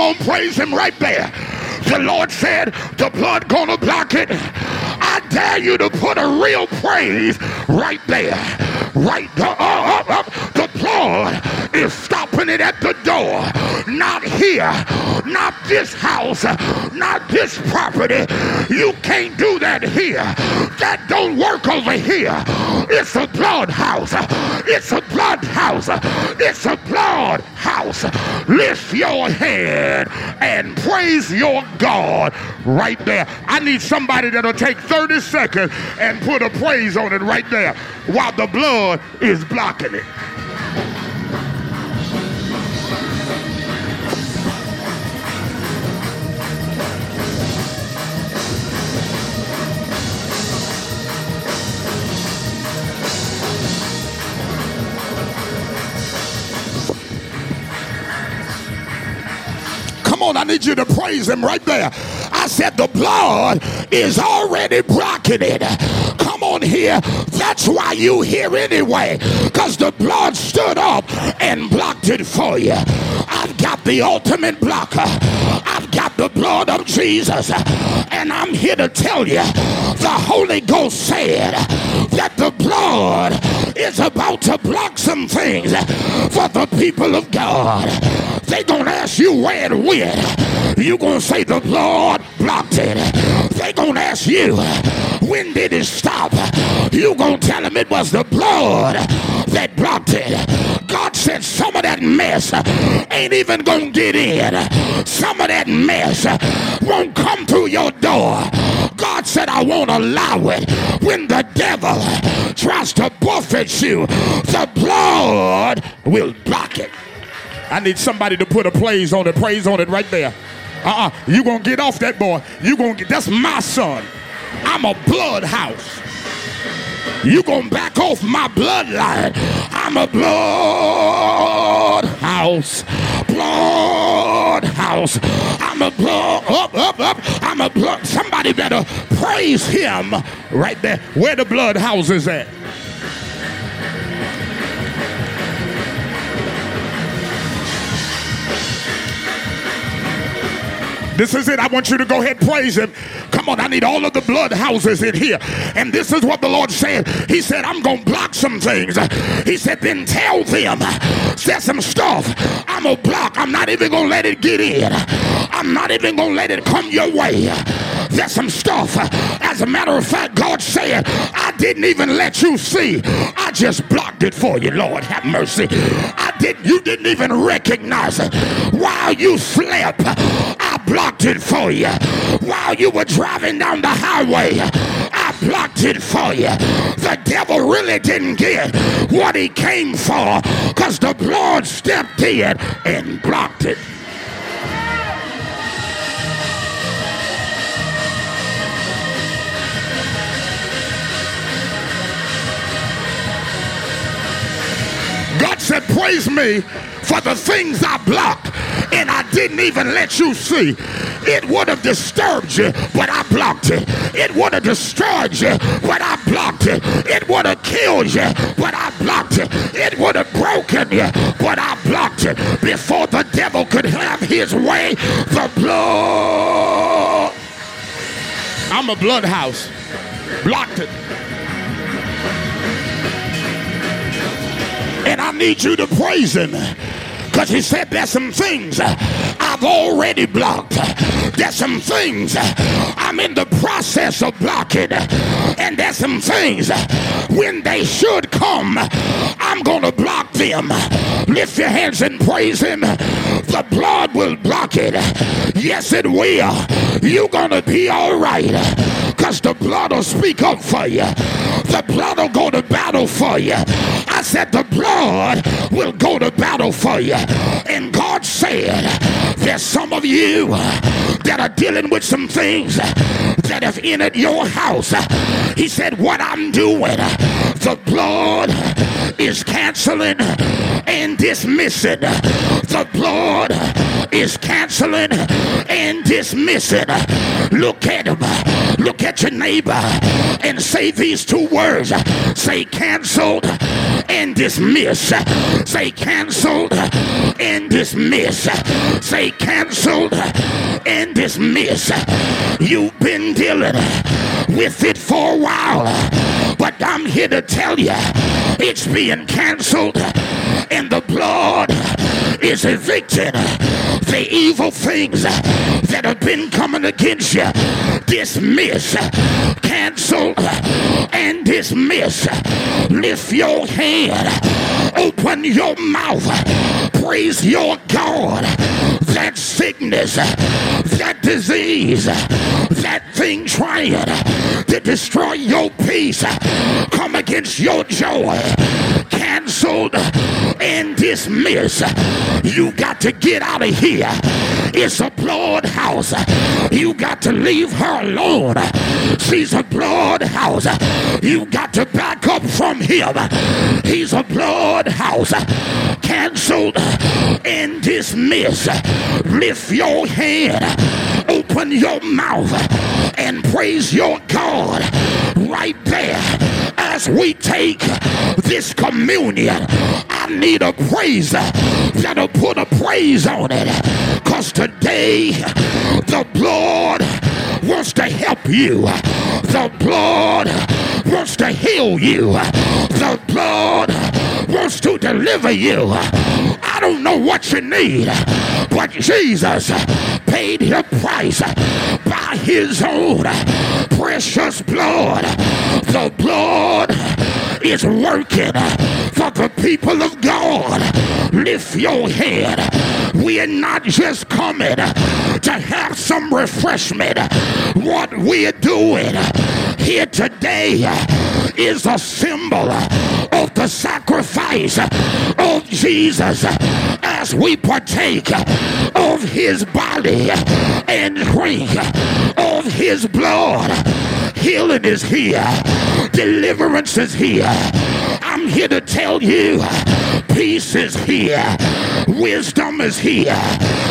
Come on, praise him right there. The Lord said, the blood gonna block it. I dare you to put a real praise right there. Right there. Uh, uh, uh. The blood is stopping it at the door. Not here. Not this house. Not this property. You can't do that here. That don't work over here. It's a blood house. It's a blood house. It's a blood house. Lift your head and praise your God right there. I need somebody that'll take 30 seconds and put a praise on it right there while the blood is blocking it. On, I need you to praise him right there. I said the blood is already blocking it. Come on here. That's why you here anyway. Because the blood stood up and blocked it for you. I've got the ultimate blocker. I've got the blood of Jesus. And I'm here to tell you the Holy Ghost said that the blood is about to block some things for the people of God. They gonna ask you where it went. You gonna say the Lord blocked it. They gonna ask you when did it stop. You gonna tell them it was the blood that blocked it. God said some of that mess ain't even gonna get in. Some of that mess won't come through your door. God said I won't allow it. When the devil tries to buffet you, the blood will block it. I need somebody to put a praise on it, praise on it right there. Uh-uh. You gonna get off that boy. You gonna get that's my son. I'm a blood house. You gonna back off my bloodline. I'm a blood house. Blood house. I'm a blood up, up, up. I'm a blood. Somebody better praise him right there. Where the blood house is at. This is it. I want you to go ahead praise him. Come on, I need all of the blood houses in here. And this is what the Lord said. He said, I'm going to block some things. He said, then tell them, there's some stuff I'm going to block. I'm not even going to let it get in. I'm not even going to let it come your way. There's some stuff. As a matter of fact, God said, I didn't even let you see. I just blocked it for you, Lord. Have mercy. I didn't, you didn't even recognize it. While you slept, blocked it for you. While you were driving down the highway, I blocked it for you. The devil really didn't get what he came for because the Lord stepped in and blocked it. God said, Praise me for the things I blocked and I didn't even let you see. It would have disturbed you, but I blocked it. It would have destroyed you, but I blocked it. It would have killed you, but I blocked it. It would have broken you, but I blocked it. Before the devil could have his way, the blood. I'm a blood house. Blocked it. And I need you to praise him. Because he said there's some things I've already blocked. There's some things I'm in the process of blocking. And there's some things when they should come, I'm going to block them. Lift your hands and praise him. The blood will block it. Yes, it will. You're going to be all right. Because the blood will speak up for you. The blood will go to battle for you. I said the blood will go to battle for you. And God said, there's some of you that are dealing with some things that have entered your house. He said, what I'm doing, the blood is canceling and dismissing. The blood is canceling and dismissing. Look at him. Look at your neighbor and say these two words. Say canceled and dismiss. Say canceled and dismiss. Say canceled and dismiss. You've been dealing with it for a while, but I'm here to tell you it's being canceled and the blood is evicting the evil things that have been coming against you. Dismiss, cancel, and dismiss. Lift your hand, open your mouth, praise your God. That sickness, that disease, that thing trying to destroy your peace, come against your joy, canceled and dismissed. You got to get out of here. It's a blood house. You got to leave her alone. She's a blood house. You got to back up from him. He's a blood house. Canceled and dismissed. Lift your hand. Open your mouth and praise your God right there as we take this communion. I need a praise that'll put a praise on it. Because today, the blood wants to help you. The blood wants to heal you. The blood wants to deliver you. I don't know what you need, but Jesus paid your price by his own precious blood. The blood is working for the people of God. Lift your head. We are not just coming to have some refreshment. What we're doing here today is a symbol of the sacrifice of Jesus as we partake of his body and drink of his blood. Healing is here, Deliverance is here. I'm here to tell you peace is here, wisdom is here,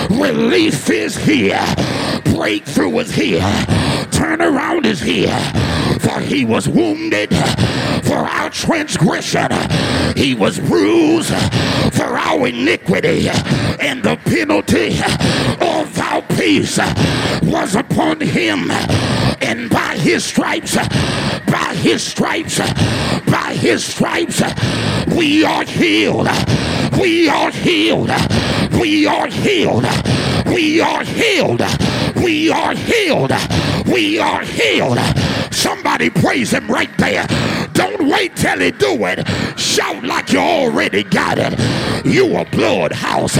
relief is here, breakthrough is here, turnaround is here. For he was wounded for our transgression, he was bruised for our iniquity, and the penalty of our peace was upon him. And by his stripes, by his stripes, by his stripes, we are healed. We are healed. We are healed. We are healed. We are healed. We are healed. We are healed. Somebody praise him right there. Don't wait till he do it. Shout like you already got it. You a blood house.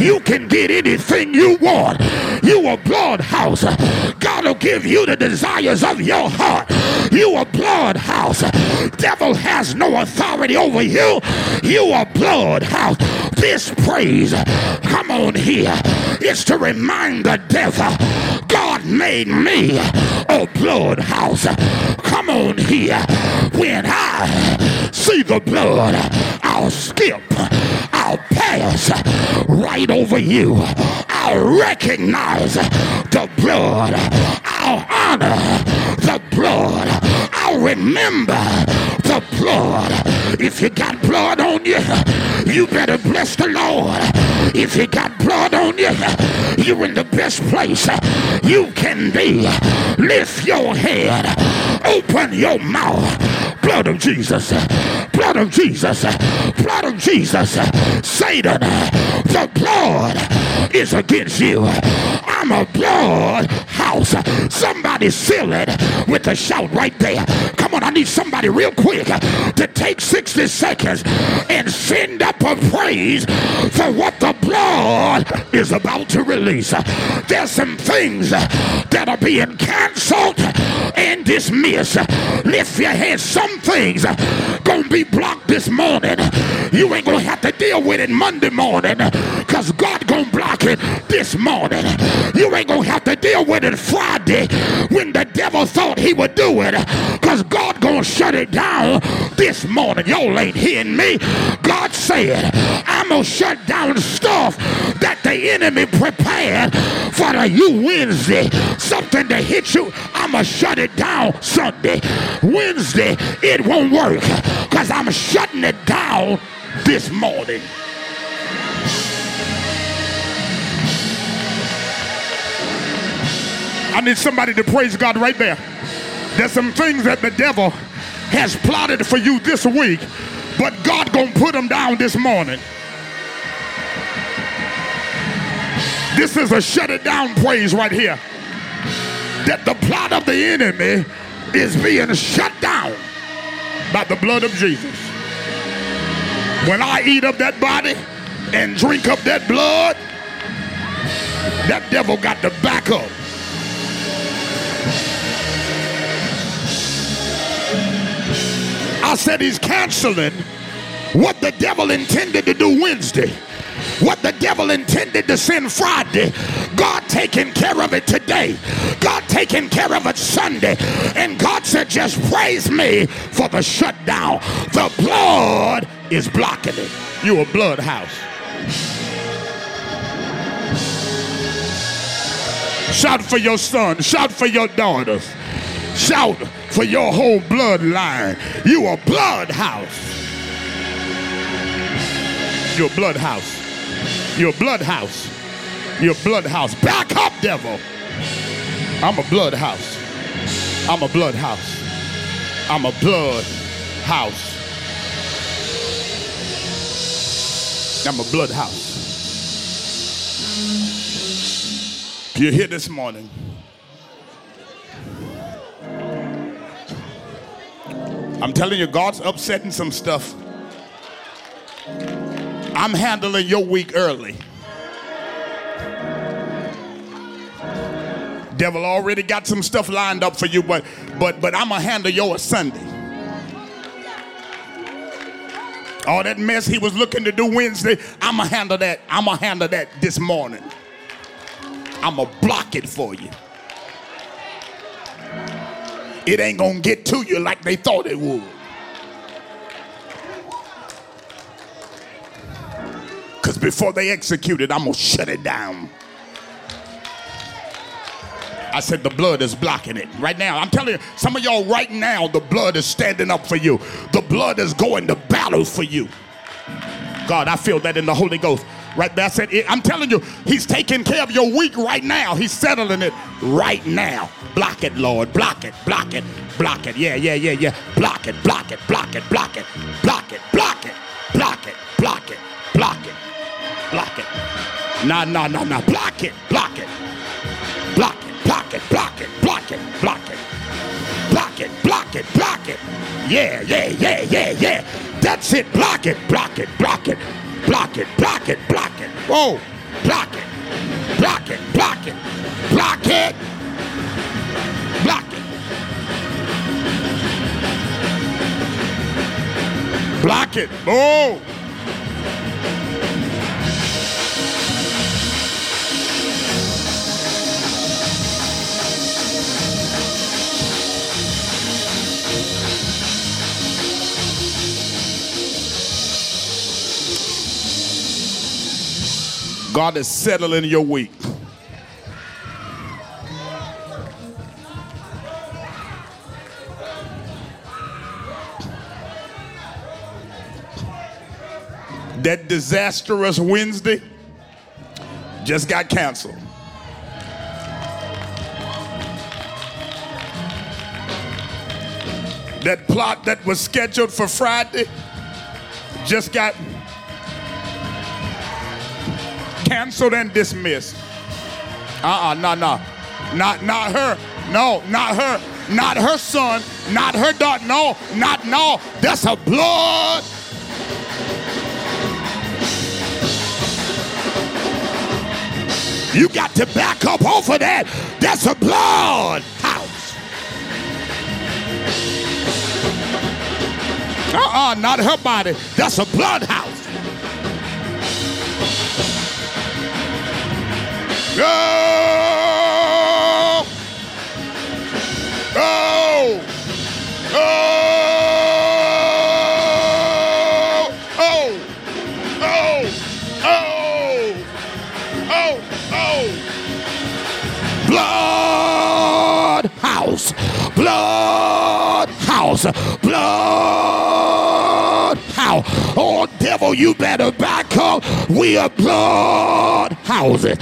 You can get anything you want. You a blood house. God will give you the desires of your heart. You a blood house. Devil has no authority over you. You a blood house. This praise, come on here, is to remind the devil God made me a blood house. Come on here. When I see the blood, I'll skip, I'll pass right over you. I'll recognize the blood. I'll honor the blood. I'll remember the blood. If you got blood on you, you better bless the Lord. If you got blood on you, you're in the best place you can be. Lift your head, open your mouth. Blood of Jesus, blood of Jesus, blood of Jesus. Satan, the blood is against you. I'm a blood house. Somebody seal it with a shout right there. Come on, I need somebody real quick to take 60 seconds and send up a praise for what the blood is about to release. There's some things that are being canceled and dismissed. Lift your head. Some things gonna be blocked this morning. You ain't gonna have to deal with it Monday morning because God gonna block it this morning. You ain't gonna have to deal with it Friday when the devil thought he would do it because God gonna shut it down this morning. Y'all ain't hearing me. God said, I'm gonna shut down stuff that the enemy prepared for the you Wednesday. Something to hit you. I'm gonna shut it down Sunday. Wednesday, it won't work because I'm shutting it down this morning. I need somebody to praise God right there. There's some things that the devil has plotted for you this week, but God gonna put them down this morning. This is a shut it down praise right here. That the plot of the enemy is being shut down by the blood of Jesus. When I eat up that body and drink up that blood, that devil got to back up. I said he's canceling what the devil intended to do Wednesday. What the devil intended to send Friday, God taking care of it today. God taking care of it Sunday. And God said, just praise me for the shutdown. The blood is blocking it. You a blood house. Shout for your son. Shout for your daughters. Shout for your whole bloodline. You a blood house. You're a blood house. You're a blood house. You're a blood house. Back up, devil. I'm a blood house. I'm a blood house. I'm a blood house. I'm a blood house. You're here this morning. I'm telling you, God's upsetting some stuff. I'm handling your week early. Devil already got some stuff lined up for you, but but but I'm gonna handle yours Sunday. All that mess he was looking to do Wednesday, I'm gonna handle that. I'm gonna handle that this morning. I'm gonna block it for you. it ain't gonna get to you like they thought it would. Because before they execute it, I'm gonna shut it down. I said the blood is blocking it right now. I'm telling you, some of y'all right now, the blood is standing up for you. The blood is going to battle for you. God, I feel that in the Holy Ghost. Right there, I said, I'm telling you, He's taking care of your week right now. He's settling it right now. Block it, Lord. Block it, block it, block it. Yeah, yeah, yeah, yeah. Block it, block it, block it, block it, block it, block it, Nah, nah, nah, nah. Block it, block it, block it block it, block it, block it, block it, block it, block it, block it. Yeah, yeah, yeah, yeah, yeah. That's it. Block it, block it, block it, block it, block it, block it. Whoa, block it, block it, block it, block it, block it. Block it. Oh. God is settling your week. That disastrous Wednesday just got canceled. That plot that was scheduled for Friday just got canceled and dismissed. Uh-uh, no, no. Not not her. No, not her. Not her son. Not her daughter. No, not no. That's a blood. You got to back up off of that. That's a blood house. Uh-uh, not her body. That's a blood house. Go! Go! Go! Blood house! Blood house! Blood house! Oh, devil, you better back up. We are blood houses.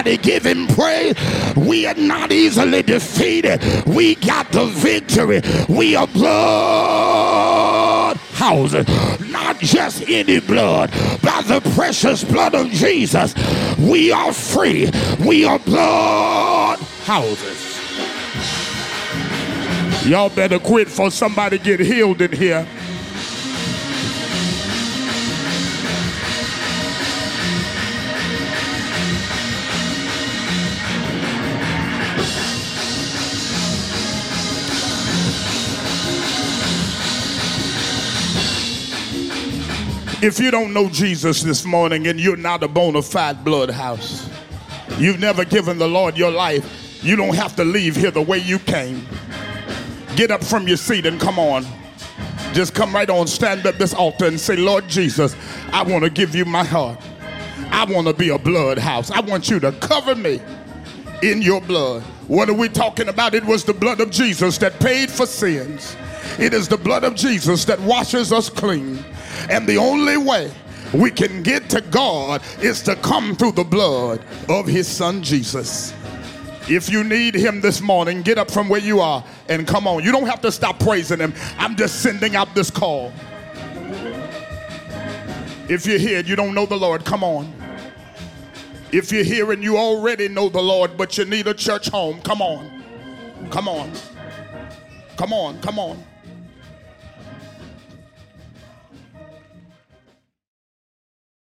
Somebody give him praise. We are not easily defeated. We got the victory. We are blood houses. Not just any blood, by the precious blood of Jesus. We are free. We are blood houses. Y'all better quit for somebody get healed in here. If you don't know Jesus this morning and you're not a bona fide blood house, you've never given the Lord your life, you don't have to leave here the way you came. Get up from your seat and come on. Just come right on, stand at this altar and say, Lord Jesus, I want to give you my heart. I want to be a blood house. I want you to cover me in your blood. What are we talking about? It was the blood of Jesus that paid for sins. It is the blood of Jesus that washes us clean. And the only way we can get to God is to come through the blood of his son Jesus. If you need him this morning, get up from where you are and come on. You don't have to stop praising him. I'm just sending out this call. If you're here you don't know the Lord, come on. If you're here and you already know the Lord, but you need a church home, come on. Come on. Come on, come on.